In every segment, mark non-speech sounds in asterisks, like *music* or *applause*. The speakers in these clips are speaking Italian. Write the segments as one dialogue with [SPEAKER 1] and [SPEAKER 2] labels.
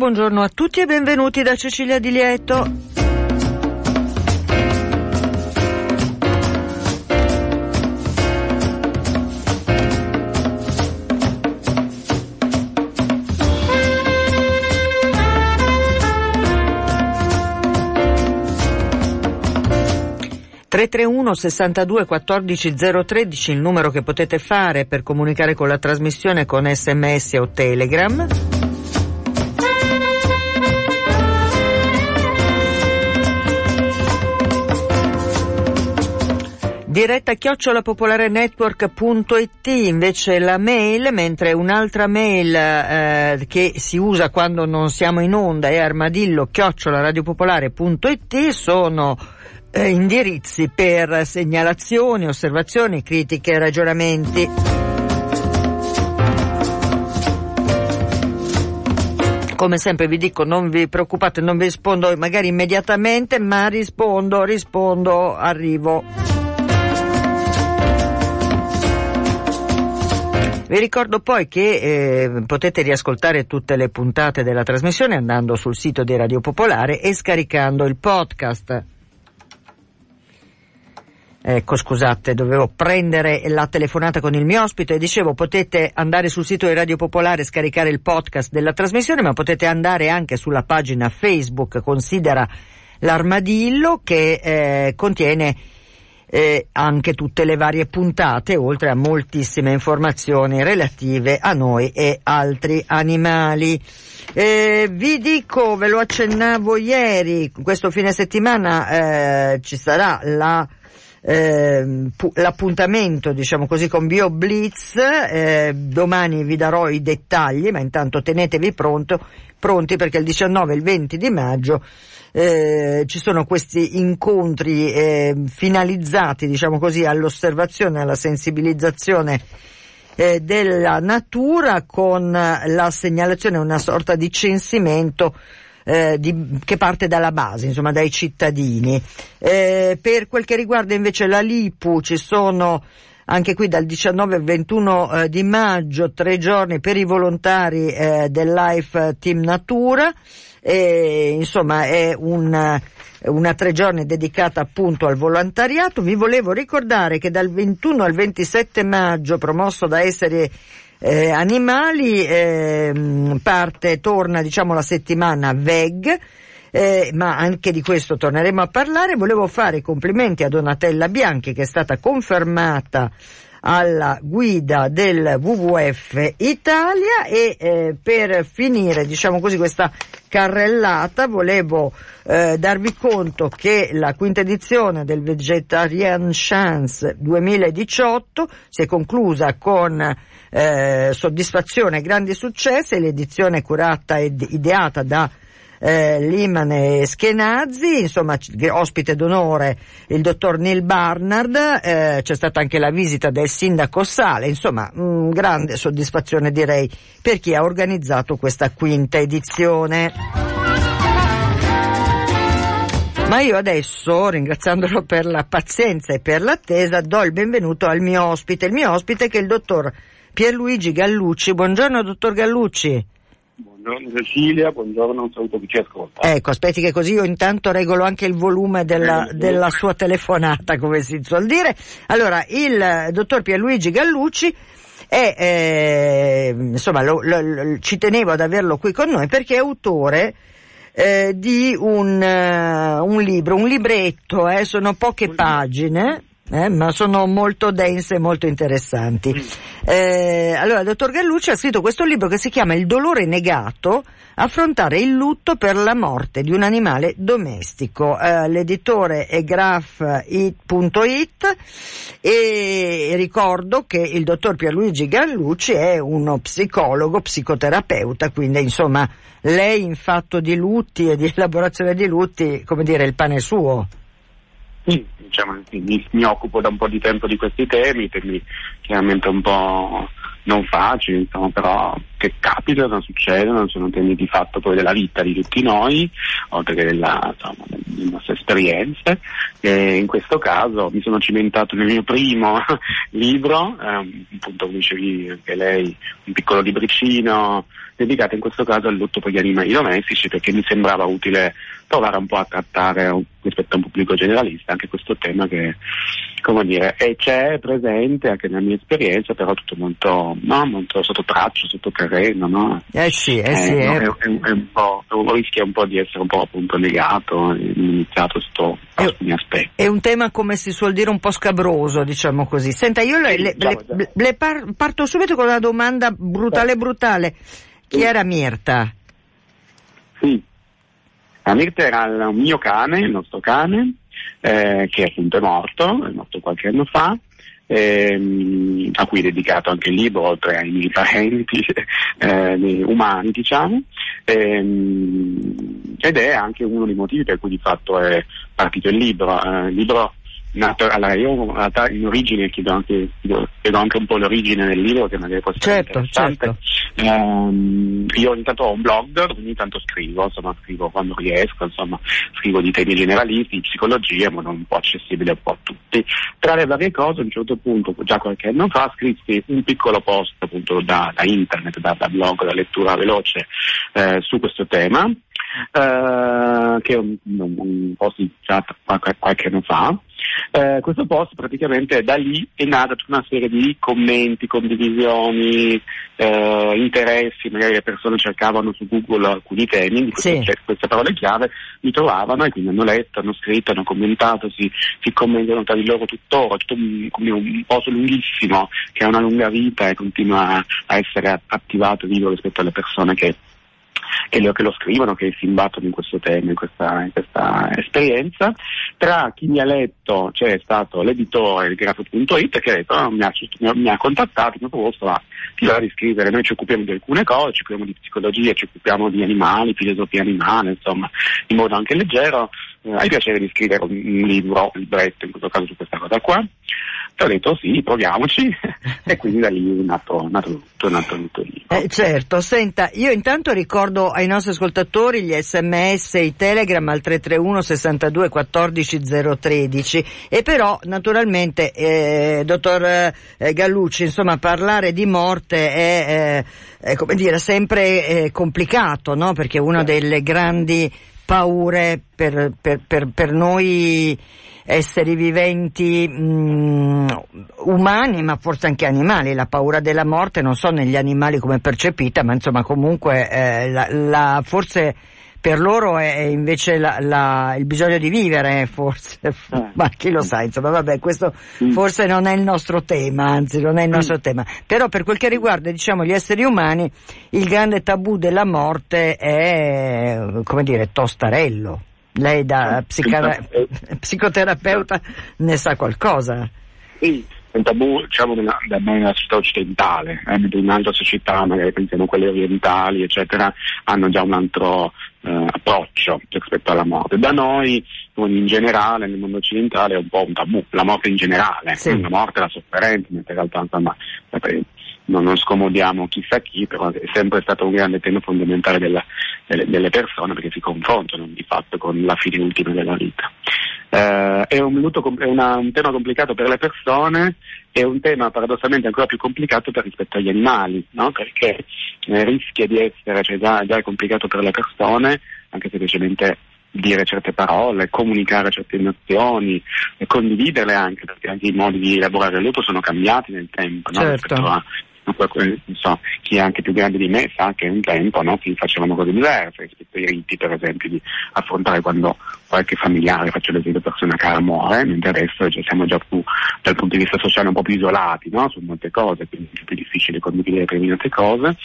[SPEAKER 1] Buongiorno a tutti e benvenuti da Cecilia Di Lieto. Tre tre uno sessantadue quattordici zero tredici il numero che potete fare per comunicare con la trasmissione con sms o telegram. Diretta chiocciolapopolarenetwork.it invece la mail, mentre un'altra mail eh, che si usa quando non siamo in onda è armadillo chiocciolaradiopopolare.it sono eh, indirizzi per segnalazioni, osservazioni, critiche e ragionamenti. come sempre vi dico non vi preoccupate non vi rispondo magari immediatamente ma rispondo rispondo arrivo Vi ricordo poi che eh, potete riascoltare tutte le puntate della trasmissione andando sul sito di Radio Popolare e scaricando il podcast. Ecco, scusate, dovevo prendere la telefonata con il mio ospite e dicevo potete andare sul sito di Radio Popolare e scaricare il podcast della trasmissione, ma potete andare anche sulla pagina Facebook, considera l'armadillo che eh, contiene eh, anche tutte le varie puntate, oltre a moltissime informazioni relative a noi e altri animali. Eh, vi dico, ve lo accennavo ieri, questo fine settimana eh, ci sarà la eh, l'appuntamento diciamo così con BioBlitz eh, domani vi darò i dettagli ma intanto tenetevi pronto, pronti perché il 19 e il 20 di maggio eh, ci sono questi incontri eh, finalizzati, diciamo così, all'osservazione, alla sensibilizzazione eh, della natura con la segnalazione, una sorta di censimento eh, di, che parte dalla base, insomma dai cittadini. Eh, per quel che riguarda invece la Lipu ci sono anche qui dal 19 al 21 eh, di maggio tre giorni per i volontari eh, del Life Team Natura e, insomma è un, una tre giorni dedicata appunto al volontariato. Vi volevo ricordare che dal 21 al 27 maggio, promosso da Essere eh, Animali, eh, parte, torna diciamo la settimana VEG, eh, ma anche di questo torneremo a parlare. Volevo fare i complimenti a Donatella Bianchi che è stata confermata alla guida del WWF Italia e eh, per finire diciamo così questa carrellata volevo eh, darvi conto che la quinta edizione del Vegetarian Chance 2018 si è conclusa con eh, soddisfazione e grandi successi, l'edizione curata ed ideata da eh, Limane Schenazzi, insomma ospite d'onore il dottor Neil Barnard, eh, c'è stata anche la visita del sindaco Sale, insomma mh, grande soddisfazione direi per chi ha organizzato questa quinta edizione. Ma io adesso, ringraziandolo per la pazienza e per l'attesa, do il benvenuto al mio ospite, il mio ospite che è il dottor Pierluigi Gallucci. Buongiorno dottor Gallucci.
[SPEAKER 2] Buongiorno Cecilia, buongiorno, un saluto chi ci ascolta.
[SPEAKER 1] Ecco, aspetti che così io intanto regolo anche il volume della, eh, della sua telefonata, come si suol dire. Allora, il dottor Pierluigi Gallucci è, eh, insomma, lo, lo, lo, ci tenevo ad averlo qui con noi perché è autore eh, di un, uh, un, libro, un libretto, eh, sono poche pagine, eh, ma sono molto dense e molto interessanti. Mm. Eh, allora, il dottor Gallucci ha scritto questo libro che si chiama Il dolore negato, affrontare il lutto per la morte di un animale domestico. Eh, l'editore è graph.it e ricordo che il dottor Pierluigi Gallucci è uno psicologo, psicoterapeuta, quindi insomma lei in fatto di lutti e di *laughs* elaborazione di lutti, come dire, il pane suo.
[SPEAKER 2] Diciamo, mi, mi, occupo da un po' di tempo di questi temi, temi chiaramente un po' non facili, insomma, però che capitano, succedono, sono temi di fatto poi della vita di tutti noi, oltre che della, insomma, delle nostre esperienze. E in questo caso mi sono cimentato nel mio primo *laughs* libro, eh, appunto come dicevi anche lei, un piccolo libricino dedicato in questo caso al lutto per gli animali domestici perché mi sembrava utile provare un po' a trattare rispetto a un pubblico generalista anche questo tema che come dire è, c'è presente anche nella mia esperienza però tutto molto, no, molto sotto traccia, sotto terreno no?
[SPEAKER 1] eh sì, eh, eh sì
[SPEAKER 2] no, è, è, è, un po', rischia un po' di essere un po' appunto negato iniziato sotto alcuni aspetti.
[SPEAKER 1] è un tema come si suol dire un po' scabroso diciamo così. Senta io le, le, diciamo, le, le par- parto subito con una domanda brutale brutale. Chi era Mirta?
[SPEAKER 2] Sì, la Mirta era il mio cane, il nostro cane, eh, che appunto è morto, è morto qualche anno fa, ehm, a cui è dedicato anche il libro, oltre ai miei *laughs* parenti eh, umani, diciamo, ehm, ed è anche uno dei motivi per cui di fatto è partito il libro. Eh, il libro nato, allora io in realtà in origine chiedo anche, chiedo, anche un po' l'origine del libro che magari può essere
[SPEAKER 1] certo, certo.
[SPEAKER 2] Um, io ogni tanto ho un blog, ogni tanto scrivo, insomma scrivo quando riesco, insomma scrivo di temi generalisti, di psicologia, ma non un po' accessibile un po' a tutti. Tra le varie cose a un certo punto, già qualche anno fa, scrissi un piccolo post appunto da, da internet, da, da, blog, da lettura veloce eh, su questo tema. Uh, che è un, un, un post iniziato qualche, qualche anno fa, eh, questo post praticamente da lì è nata tutta una serie di commenti, condivisioni, eh, interessi, magari le persone cercavano su Google alcuni temi, di queste, sì. queste parole chiave, li trovavano e quindi hanno letto, hanno scritto, hanno commentato, si, si commentano tra di loro tuttora, tutto un, un post lunghissimo che ha una lunga vita e continua a essere attivato vivo rispetto alle persone che che lo, che lo scrivono, che si imbattono in questo tema, in questa, in questa esperienza. Tra chi mi ha letto c'è stato l'editore di Grafo.it che ha, detto, oh, mi, ha, mi, ha, contattato, mi ha proposto ah, ti va di scrivere, noi ci occupiamo di alcune cose, ci occupiamo di psicologia, ci occupiamo di animali, filosofia animale, insomma, in modo anche leggero. Eh, hai piacere di scrivere un libro, un libretto, in questo caso su questa cosa qua? Ho detto sì, proviamoci *laughs* e quindi da lì è nato, nato tutto, è nato tutto lì.
[SPEAKER 1] Eh, certo, senta, io intanto ricordo ai nostri ascoltatori gli sms e i telegram al 331 62 14 013 e però naturalmente, eh, dottor eh, Gallucci, insomma parlare di morte è, eh, è come dire, sempre eh, complicato, no? Perché una delle grandi paure per, per, per, per noi esseri viventi mh, mm, umani ma forse anche animali, la paura della morte non so negli animali come è percepita ma insomma comunque eh, la, la, forse per loro è invece la, la, il bisogno di vivere, forse, eh. ma chi lo sa, insomma, vabbè, questo mm. forse non è il nostro tema, anzi non è il nostro mm. tema. Però per quel che riguarda, diciamo, gli esseri umani, il grande tabù della morte è, come dire, tostarello. Lei da psicara- psicoterapeuta ne sa qualcosa.
[SPEAKER 2] Sì, è un tabù diciamo nella, nella società occidentale, eh, mentre in altre società, magari pensiamo a quelle orientali, eccetera, hanno già un altro eh, approccio rispetto alla morte. Da noi, in generale, nel mondo occidentale è un po' un tabù, la morte in generale, sì. la morte, la sofferenza, mentre in realtà insomma, non, non scomodiamo chissà chi, però è sempre stato un grande tema fondamentale della, delle, delle, persone perché si confrontano di fatto con la fine ultima della vita. Uh, è, un, lutto, è una, un, tema complicato per le persone, è un tema paradossalmente ancora più complicato per rispetto agli animali, no? perché eh, rischia di essere, cioè già, già, complicato per le persone, anche semplicemente dire certe parole, comunicare certe emozioni, condividerle anche, perché anche i modi di elaborare il lutto sono cambiati nel tempo, no?
[SPEAKER 1] certo.
[SPEAKER 2] rispetto a so, chi è anche più grande di me sa che un tempo no, si facevano cose diverse rispetto ai riti, per esempio, di affrontare quando qualche familiare, faccio l'esempio, persona cara muore, mentre adesso cioè, siamo già più, dal punto di vista sociale un po' più isolati no, su molte cose, quindi è più difficile condividere determinate cose.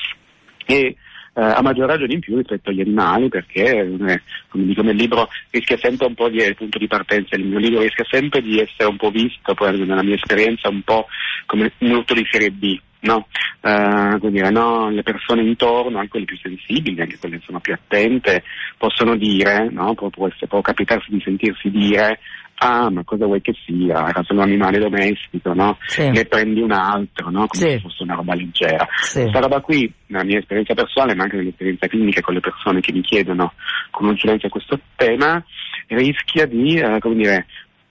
[SPEAKER 2] E, eh, a maggior ragione in più rispetto agli animali perché, eh, come dico nel libro, rischia sempre un po' di, il punto di partenza, il mio libro rischia sempre di essere un po' visto, poi nella mia esperienza, un po' come un lutto di serie B. No? Uh, dire, no? le persone intorno, anche quelle più sensibili, anche quelle insomma, più attente, possono dire, no? può, può, può capitarsi di sentirsi dire ah ma cosa vuoi che sia, era solo un animale domestico, no? Sì. Ne prendi un altro, no? Come sì. se fosse una roba leggera. Sì. Questa roba qui, nella mia esperienza personale, ma anche nell'esperienza clinica con le persone che mi chiedono consulenza a questo tema, rischia di, eh, come dire,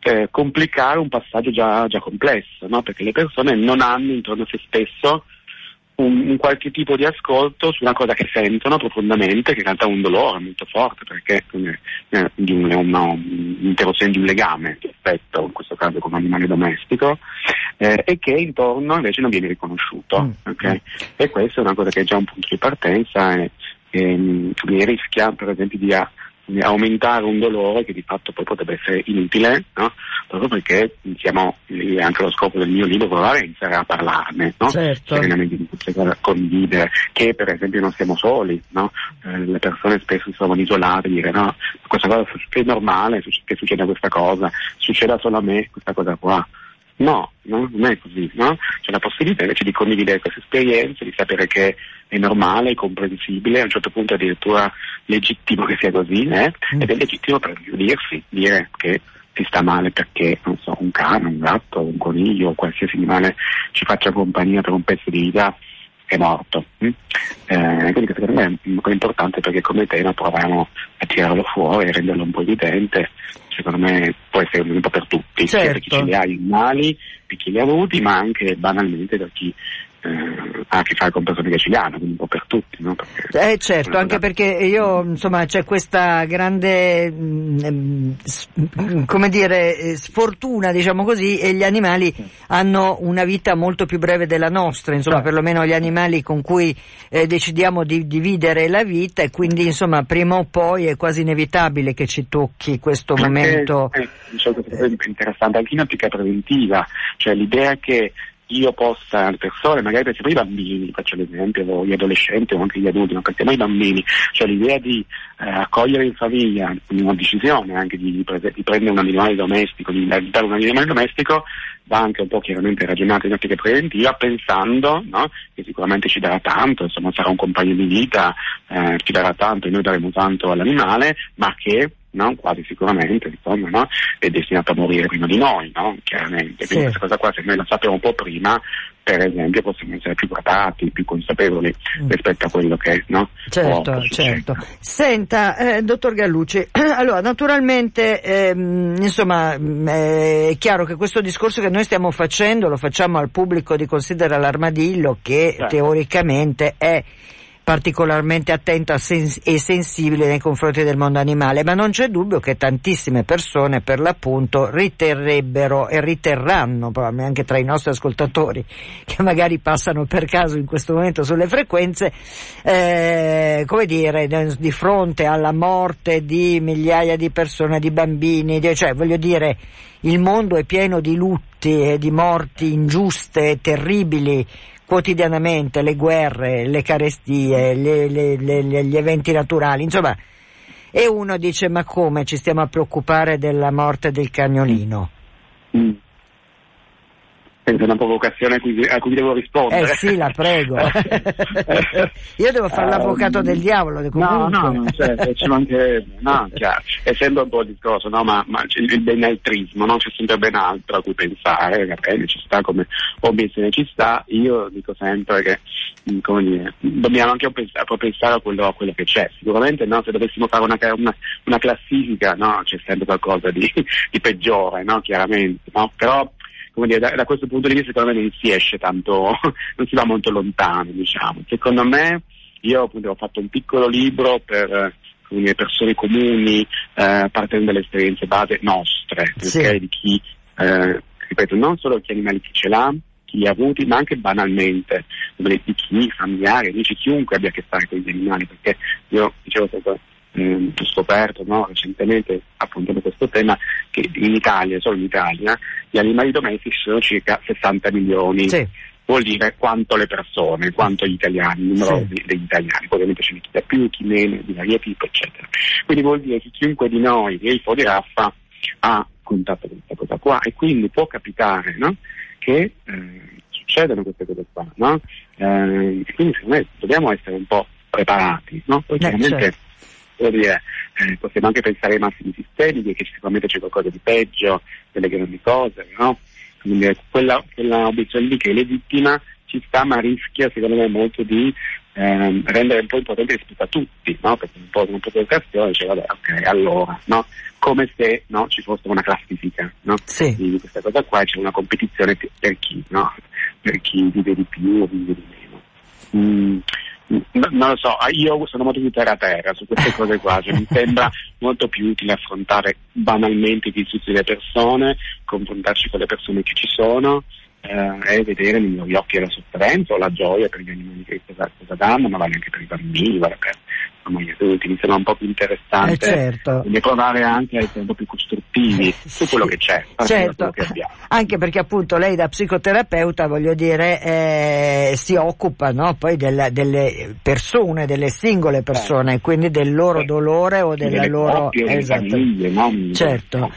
[SPEAKER 2] eh, complicare un passaggio già, già complesso, no? Perché le persone non hanno intorno a se stesso un, un, qualche tipo di ascolto su una cosa che sentono profondamente, che in realtà è un dolore molto forte, perché è di un, una, un'interruzione di un legame di affetto, in questo caso con un animale domestico, eh, e che intorno invece non viene riconosciuto. Mm. Okay? E questa è una cosa che è già un punto di partenza e, e, e rischia per esempio di aumentare un dolore che di fatto poi potrebbe essere inutile, no? proprio perché siamo, anche lo scopo del mio libro provare a iniziare a parlarne, no? certo. serenamente di a condividere, che per esempio non siamo soli, no? eh, le persone spesso si trovano isolate, dire no, questa cosa è normale che succeda questa cosa, succeda solo a me questa cosa qua. No, no, non è così, no? C'è la possibilità invece di condividere queste esperienze, di sapere che è normale, è comprensibile, a un certo punto addirittura legittimo che sia così, eh? mm. ed è legittimo per dirsi, dire che si sta male perché, non so, un cane, un gatto, un coniglio qualsiasi animale ci faccia compagnia per un pezzo di vita è morto. Mm? Eh, quindi questo per me è importante perché come tema proviamo a tirarlo fuori e renderlo un po' evidente. Secondo me può essere un po' per tutti, certo. sia per chi ce li ha i mali, per chi li ha avuti, ma anche banalmente per chi eh, ha a che fare con persone hanno, quindi un po' per tutti. No?
[SPEAKER 1] Perché eh certo, anche perché io, insomma, c'è questa grande, mh, mm, come dire, eh, sfortuna, diciamo così, e gli animali hanno una vita molto più breve della nostra, insomma, certo. perlomeno gli animali con cui eh, decidiamo di dividere la vita e quindi, insomma, prima o poi è quasi inevitabile che ci tocchi questo perché, momento.
[SPEAKER 2] Eh, diciamo, è interessante, anche in ottica preventiva, cioè l'idea che io possa, le persone, magari pensiamo ai bambini, faccio l'esempio, gli adolescenti o anche gli adulti, ma pensiamo ai bambini, cioè l'idea di eh, accogliere in famiglia, una decisione anche di, di, prendere un animale domestico, di dare un animale domestico, va anche un po' chiaramente ragionata in ottica preventiva, pensando no, che sicuramente ci darà tanto, insomma sarà un compagno di vita, eh, ci darà tanto e noi daremo tanto all'animale, ma che no? quasi sicuramente insomma, no? è destinato a morire prima di noi, no? chiaramente. Quindi sì. questa cosa qua se noi la sappiamo un po' prima, per esempio, possiamo essere più preparati, più consapevoli mm. rispetto a quello che no?
[SPEAKER 1] Certo, certo. Senta, eh, dottor Gallucci, *clears throat* allora naturalmente ehm, insomma mm, è chiaro che questo discorso che noi stiamo facendo lo facciamo al pubblico di Considera l'Armadillo che certo. teoricamente è particolarmente attento e sensibile nei confronti del mondo animale, ma non c'è dubbio che tantissime persone per l'appunto riterrebbero e riterranno, probabilmente anche tra i nostri ascoltatori *laughs* che magari passano per caso in questo momento sulle frequenze, eh, come dire, di fronte alla morte di migliaia di persone, di bambini, cioè voglio dire, il mondo è pieno di lutti e di morti ingiuste, terribili, quotidianamente le guerre, le carestie, le, le, le, gli eventi naturali, insomma, e uno dice ma come ci stiamo a preoccupare della morte del cagnolino? Mm
[SPEAKER 2] penso una provocazione a cui, a cui, devo rispondere.
[SPEAKER 1] Eh sì, la prego. *laughs* Io devo fare l'avvocato um, del diavolo.
[SPEAKER 2] No, no, no, certo, ci mancherebbe. No, chiaro. È sempre un po' il discorso, no? ma, ma il benaltrismo, no? c'è sempre ben altro a cui pensare, va bene, ci sta come obiezione ci sta. Io dico sempre che mm, dire, dobbiamo anche pensare, pensare a, quello, a, quello, che c'è. Sicuramente no, se dovessimo fare una, una, una classifica no, c'è sempre qualcosa di, *laughs* di peggiore, no? chiaramente. No? Però dire, da, da, questo punto di vista secondo me non si esce tanto, *laughs* non si va molto lontano, diciamo. Secondo me, io appunto ho fatto un piccolo libro per dire, persone comuni, eh, partendo dalle esperienze base nostre, sì. okay, di chi, eh, ripeto, non solo chi animali chi ce l'ha, chi ha avuti, ma anche banalmente di chi, familiari, amici, chiunque abbia a che fare con gli animali, perché io dicevo stato eh, scoperto no, recentemente affrontando questo tema che in Italia, solo in Italia, gli animali domestici sono circa 60 milioni. Sì. Vuol dire quanto le persone, quanto gli italiani, il numero sì. degli italiani, ovviamente ne chi da più, chi meno, di varie tipo, eccetera. Quindi vuol dire che chiunque di noi, è il fuori raffa, ha contatto con questa cosa qua e quindi può capitare no? che eh, succedano queste cose qua. No? Eh, quindi secondo me dobbiamo essere un po' preparati. No? Poi chiaramente certo dire, eh, possiamo anche pensare ai massimi sistemi, che sicuramente c'è qualcosa di peggio, delle grandi cose, no? Quindi quella, quella obiezione lì che è legittima ci sta ma rischia secondo me molto di ehm, rendere un po' importante rispetto a tutti, no? Perché un po' di occasione dice vabbè ok allora, no? Come se no, ci fosse una classifica no?
[SPEAKER 1] sì.
[SPEAKER 2] di questa cosa qua c'è una competizione per chi, no? Per chi vive di più o vive di meno. Mm non lo so, ah, io sono molto più terra a terra su queste *laughs* cose qua, cioè, mi sembra molto più utile affrontare banalmente i disagi delle persone, confrontarci con le persone che ci sono eh, e vedere nei miei occhi la sofferenza o la gioia per gli animali che cosa, cosa danno, ma vale anche per i bambini, vale per insomma, mi sembra un po' più interessante
[SPEAKER 1] eh certo.
[SPEAKER 2] e provare anche a essere un po' più costruttivi eh, su quello che c'è,
[SPEAKER 1] certo.
[SPEAKER 2] che
[SPEAKER 1] anche perché appunto lei da psicoterapeuta, voglio dire, eh, si occupa no? poi del, delle persone, delle singole persone, quindi del loro dolore o della loro...
[SPEAKER 2] Coppie, esatto. famiglie, no?
[SPEAKER 1] Certo.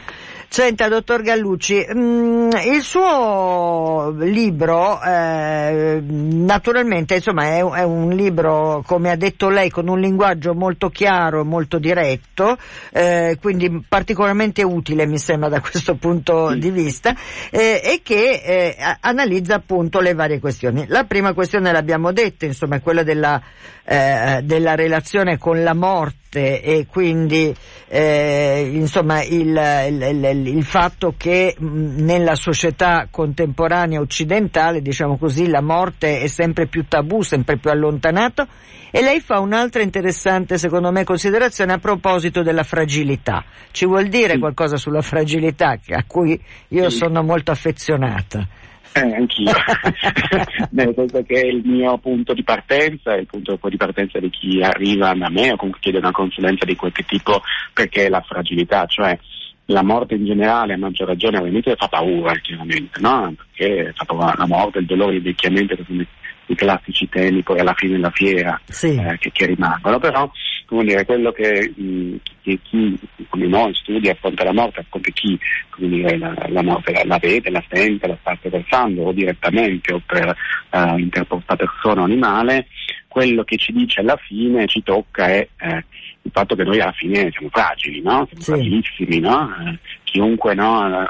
[SPEAKER 1] Senta, dottor Gallucci, mm, il suo libro, eh, naturalmente, insomma, è, è, un libro, come ha detto lei, con un linguaggio molto chiaro e molto diretto, eh, quindi particolarmente utile, mi sembra, da questo punto di vista, eh, e che eh, analizza appunto le varie questioni. La prima questione l'abbiamo detta, insomma, è quella della, eh, della relazione con la morte e quindi, eh, insomma, il, il, il fatto che nella società contemporanea occidentale, diciamo così, la morte è sempre più tabù, sempre più allontanato e lei fa un'altra interessante, secondo me, considerazione a proposito della fragilità. Ci vuol dire sì. qualcosa sulla fragilità a cui io sì. sono molto affezionata?
[SPEAKER 2] Eh, anch'io, *laughs* nel senso che è il mio punto di partenza, è il punto di partenza di chi arriva da me o comunque chiede una consulenza di qualche tipo perché è la fragilità, cioè la morte in generale, a maggior ragione all'inizio fa paura chiaramente, no? Perché fa paura la morte, il dolore, il vecchiamento, che sono i classici temi poi alla fine della fiera
[SPEAKER 1] sì.
[SPEAKER 2] eh, che, che, rimangono, però come dire, quello che, mh, che chi come noi studia affronta la morte, affronta chi dire, la, la, morte la, la, vede, la sente, la sta attraversando o direttamente o per uh, interposta persona o animale, quello che ci dice alla fine, ci tocca è eh, il fatto che noi alla fine siamo fragili, no? Siamo sì. fragilissimi, no? Eh, chiunque, no?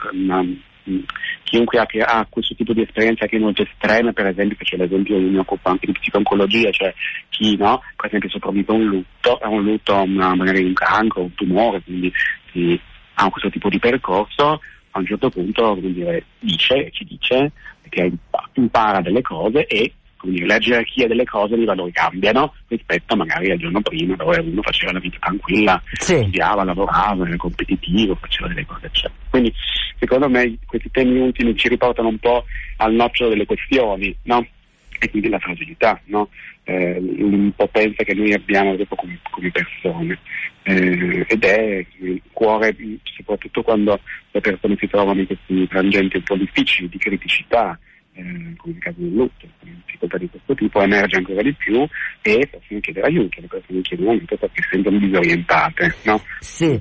[SPEAKER 2] Chiunque ha, ha, questo tipo di esperienza che è molto estrema, per esempio, faccio l'esempio, io mi occupo anche di psiconcologia, cioè chi no, per esempio sopravvive a un lutto, a un lutto, una, magari un cancro, un tumore, quindi si, ha questo tipo di percorso, a un certo punto dire, dice, ci dice che impara delle cose e quindi la gerarchia delle cose di valori cambiano rispetto magari al giorno prima dove uno faceva la vita tranquilla,
[SPEAKER 1] sì.
[SPEAKER 2] studiava, lavorava, era competitivo, faceva delle cose eccetera. Quindi secondo me questi temi ultimi ci riportano un po' al nocciolo delle questioni, no? E quindi la fragilità, no? eh, l'impotenza che noi abbiamo come, come persone. Eh, ed è il cuore, soprattutto quando le persone si trovano in questi frangenti un po' difficili di criticità, eh, come nel caso del lutto, difficoltà di questo tipo, emerge ancora di più e possono chiedere aiuto, le persone chiedono aiuto perché sentono disorientate. No?
[SPEAKER 1] Sì.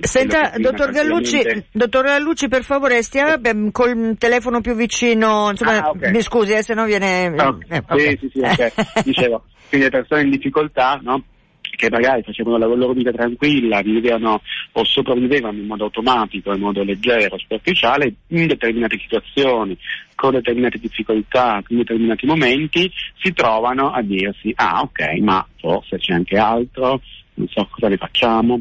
[SPEAKER 1] Senta, dottor Gallucci, dottor Gallucci, per favore, stia beh, col telefono più vicino, insomma, ah, okay. mi scusi eh, se no viene...
[SPEAKER 2] Ah, eh, okay. Sì, sì, sì, ok. Dicevo, quindi le persone in difficoltà, no? Che magari facevano la loro vita tranquilla, vivevano o sopravvivevano in modo automatico, in modo leggero, superficiale, in determinate situazioni, con determinate difficoltà, in determinati momenti, si trovano a dirsi, ah ok, ma forse c'è anche altro, non so cosa ne facciamo.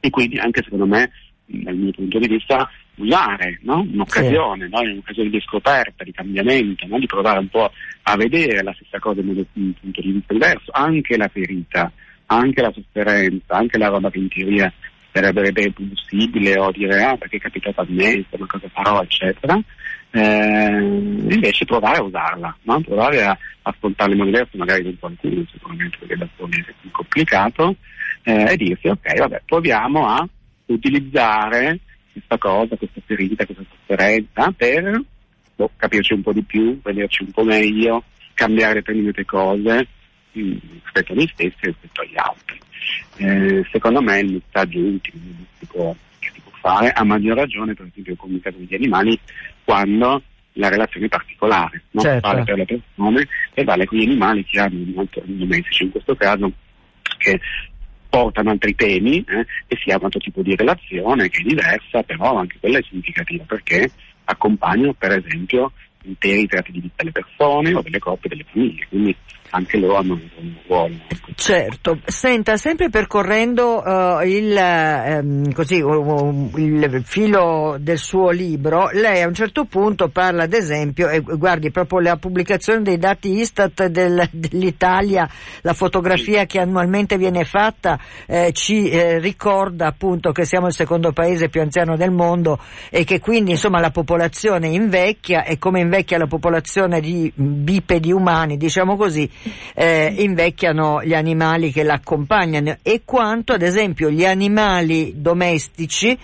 [SPEAKER 2] E quindi anche secondo me, dal mio punto di vista, usare no? un'occasione, sì. no? un'occasione di scoperta, di cambiamento, no? di provare un po' a vedere la stessa cosa in un punto di vista diverso, anche la ferita anche la sofferenza, anche la roba che in teoria sarebbe possibile o dire ah perché è capitato a me, insomma cosa farò, eccetera, eh, invece provare a usarla, no? provare a affrontare in modo diverso, magari con qualcuno, sicuramente perché da soli è più complicato, eh, e dirsi ok, vabbè, proviamo a utilizzare questa cosa, questa ferita, questa sofferenza per boh, capirci un po' di più, vederci un po' meglio, cambiare determinate cose rispetto a noi stessi e rispetto agli altri. Eh, secondo me il messaggio ultimo che si, può, che si può fare, a maggior ragione per esempio con gli animali, quando la relazione è particolare, no?
[SPEAKER 1] certo.
[SPEAKER 2] vale per le persone e vale con gli animali che hanno molto domestici in questo caso che portano altri temi eh, e si ha un altro tipo di relazione che è diversa, però anche quella è significativa perché accompagnano per esempio interi tratti di vita delle persone o delle coppie, delle famiglie, quindi anche loro hanno un ruolo.
[SPEAKER 1] Certo, senta, sempre percorrendo uh, il, um, così, uh, il, filo del suo libro, lei a un certo punto parla ad esempio, e guardi proprio la pubblicazione dei dati Istat del, dell'Italia, la fotografia sì. che annualmente viene fatta eh, ci eh, ricorda appunto che siamo il secondo paese più anziano del mondo e che quindi insomma la popolazione invecchia e come invecchia la popolazione di bipedi umani, diciamo così, eh, invecchiano gli animali che l'accompagnano e quanto ad esempio gli animali domestici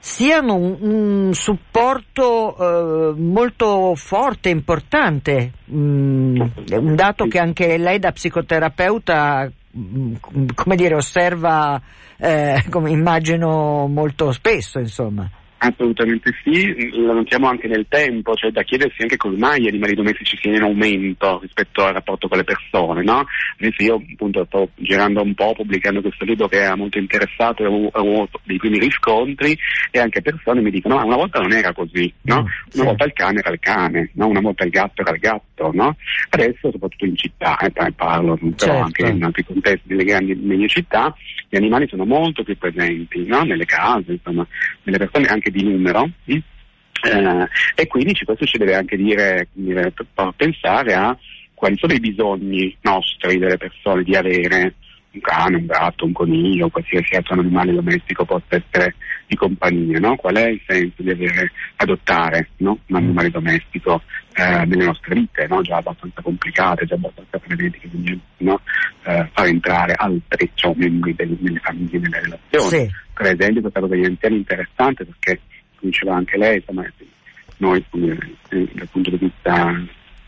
[SPEAKER 1] siano un, un supporto eh, molto forte, importante, mm, un dato che anche lei da psicoterapeuta mm, come dire, osserva, eh, come immagino molto spesso, insomma.
[SPEAKER 2] Assolutamente sì, la notiamo anche nel tempo, cioè da chiedersi anche come mai gli animali domestici siano in aumento rispetto al rapporto con le persone, no? Adesso io appunto sto girando un po', pubblicando questo libro che era molto interessato e ho avuto dei primi riscontri e anche persone mi dicono, ma una volta non era così, no? Una sì. volta il cane era il cane, no? Una volta il gatto era il gatto, no? Adesso, soprattutto in città, eh, parlo, però certo. anche in altri contesti delle grandi medie città, gli animali sono molto più presenti, no? Nelle case, insomma, nelle persone anche anche di numero. Eh, e quindi questo ci deve anche dire, dire, pensare a quali sono i bisogni nostri delle persone di avere un cane, un gatto, un coniglio, qualsiasi altro animale domestico possa essere di compagnia, no? Qual è il senso di avere, adottare no? un animale domestico eh, nelle nostre vite, no? già abbastanza complicate, già abbastanza frenetiche, quindi no? eh, far entrare altri cioè, membri delle, delle famiglie nelle relazioni. Sì. Per esempio questa cosa degli anziani è interessante perché, come diceva anche lei, insomma, noi eh, dal punto di vista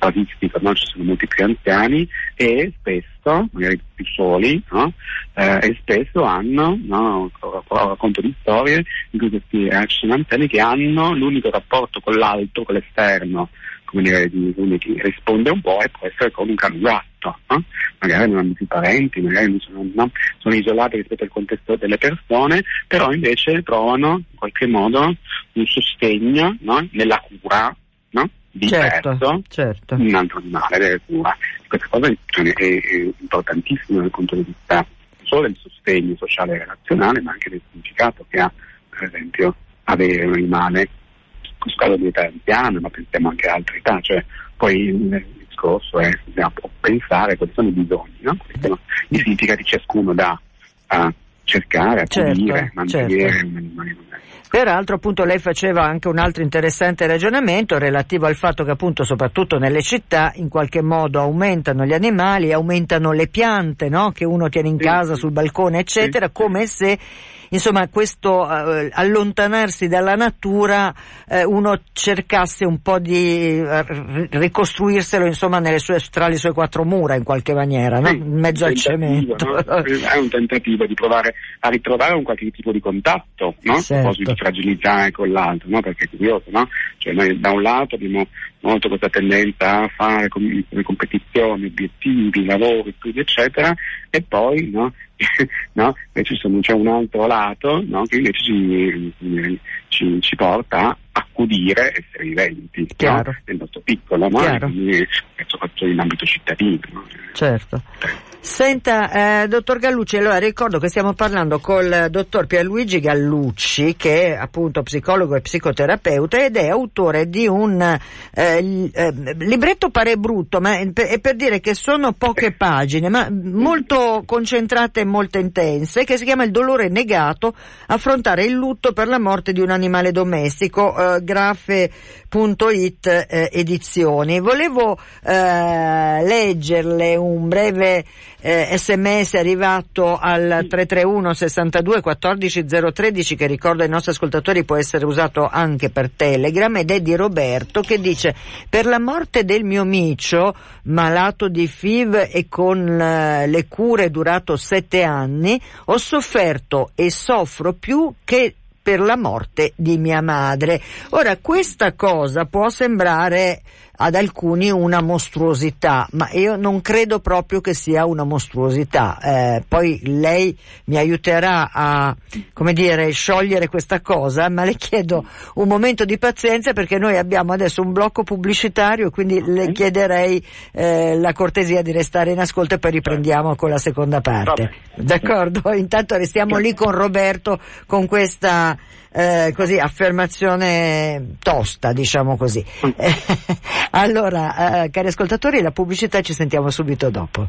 [SPEAKER 2] statistico no? ci sono molti più anziani e spesso, magari più soli, no? eh, e spesso hanno, no? racconto di storie in cui questi anziani che hanno l'unico rapporto con l'alto, con l'esterno, come dire, di, come risponde un po' e può essere come un cane gatto, no? magari non hanno più parenti, magari sono, no? sono, isolati rispetto al contesto delle persone, però invece trovano in qualche modo un sostegno no? nella cura no? Diverso
[SPEAKER 1] certo, certo.
[SPEAKER 2] un altro animale delle cura. Questa cosa è, è, importantissima dal punto di vista solo del sostegno sociale e relazionale, ma anche del significato che ha, per esempio, avere un animale questo caso di età anziana, ma pensiamo anche a altre età, cioè poi il discorso è bisogna pensare quali sono i bisogni, no? sono i significati ciascuno da cercare, a
[SPEAKER 1] certo,
[SPEAKER 2] mantenere
[SPEAKER 1] certo.
[SPEAKER 2] un animale
[SPEAKER 1] Peraltro appunto lei faceva anche un altro interessante ragionamento relativo al fatto che appunto soprattutto nelle città in qualche modo aumentano gli animali, aumentano le piante no? che uno tiene in casa, sul balcone eccetera, come se insomma questo eh, allontanarsi dalla natura eh, uno cercasse un po' di eh, ricostruirselo insomma sue, tra le sue quattro mura in qualche maniera, no? in mezzo al cemento.
[SPEAKER 2] No? È un tentativo di provare a ritrovare un qualche tipo di contatto, no?
[SPEAKER 1] Certo.
[SPEAKER 2] Di fragilizzare con l'altro, no? perché è curioso, no? Cioè noi da un lato abbiamo molto questa tendenza a fare com- competizioni, obiettivi, lavori, studi, eccetera, e poi no, *laughs* no, invece sono, c'è un altro lato no, che invece ci, ci, ci, porta accudire esseri viventi no, nel nostro piccolo, no? Quindi, soprattutto in ambito cittadino.
[SPEAKER 1] Certo. Senta, eh, dottor Gallucci, allora ricordo che stiamo parlando col dottor Pierluigi Gallucci, che è appunto psicologo e psicoterapeuta ed è autore di un eh, eh, libretto pare brutto, ma è per, è per, dire che sono poche pagine, ma molto concentrate e molto intense, che si chiama Il dolore negato, affrontare il lutto per la morte di un animale domestico. Eh, grafe.it eh, edizioni. Volevo eh, leggerle un breve eh, sms arrivato al 331 62 14 013 che ricordo ai nostri ascoltatori può essere usato anche per Telegram ed è di Roberto che dice per la morte del mio micio malato di FIV e con eh, le cure durato sette anni ho sofferto e soffro più che per la morte di mia madre. Ora, questa cosa può sembrare ad alcuni una mostruosità, ma io non credo proprio che sia una mostruosità. Eh, poi lei mi aiuterà a, come dire, sciogliere questa cosa, ma le chiedo un momento di pazienza perché noi abbiamo adesso un blocco pubblicitario, quindi le chiederei eh, la cortesia di restare in ascolto e poi riprendiamo con la seconda parte. D'accordo? Intanto restiamo lì con Roberto con questa eh, così, affermazione tosta, diciamo così. *laughs* allora, eh, cari ascoltatori, la pubblicità ci sentiamo subito dopo.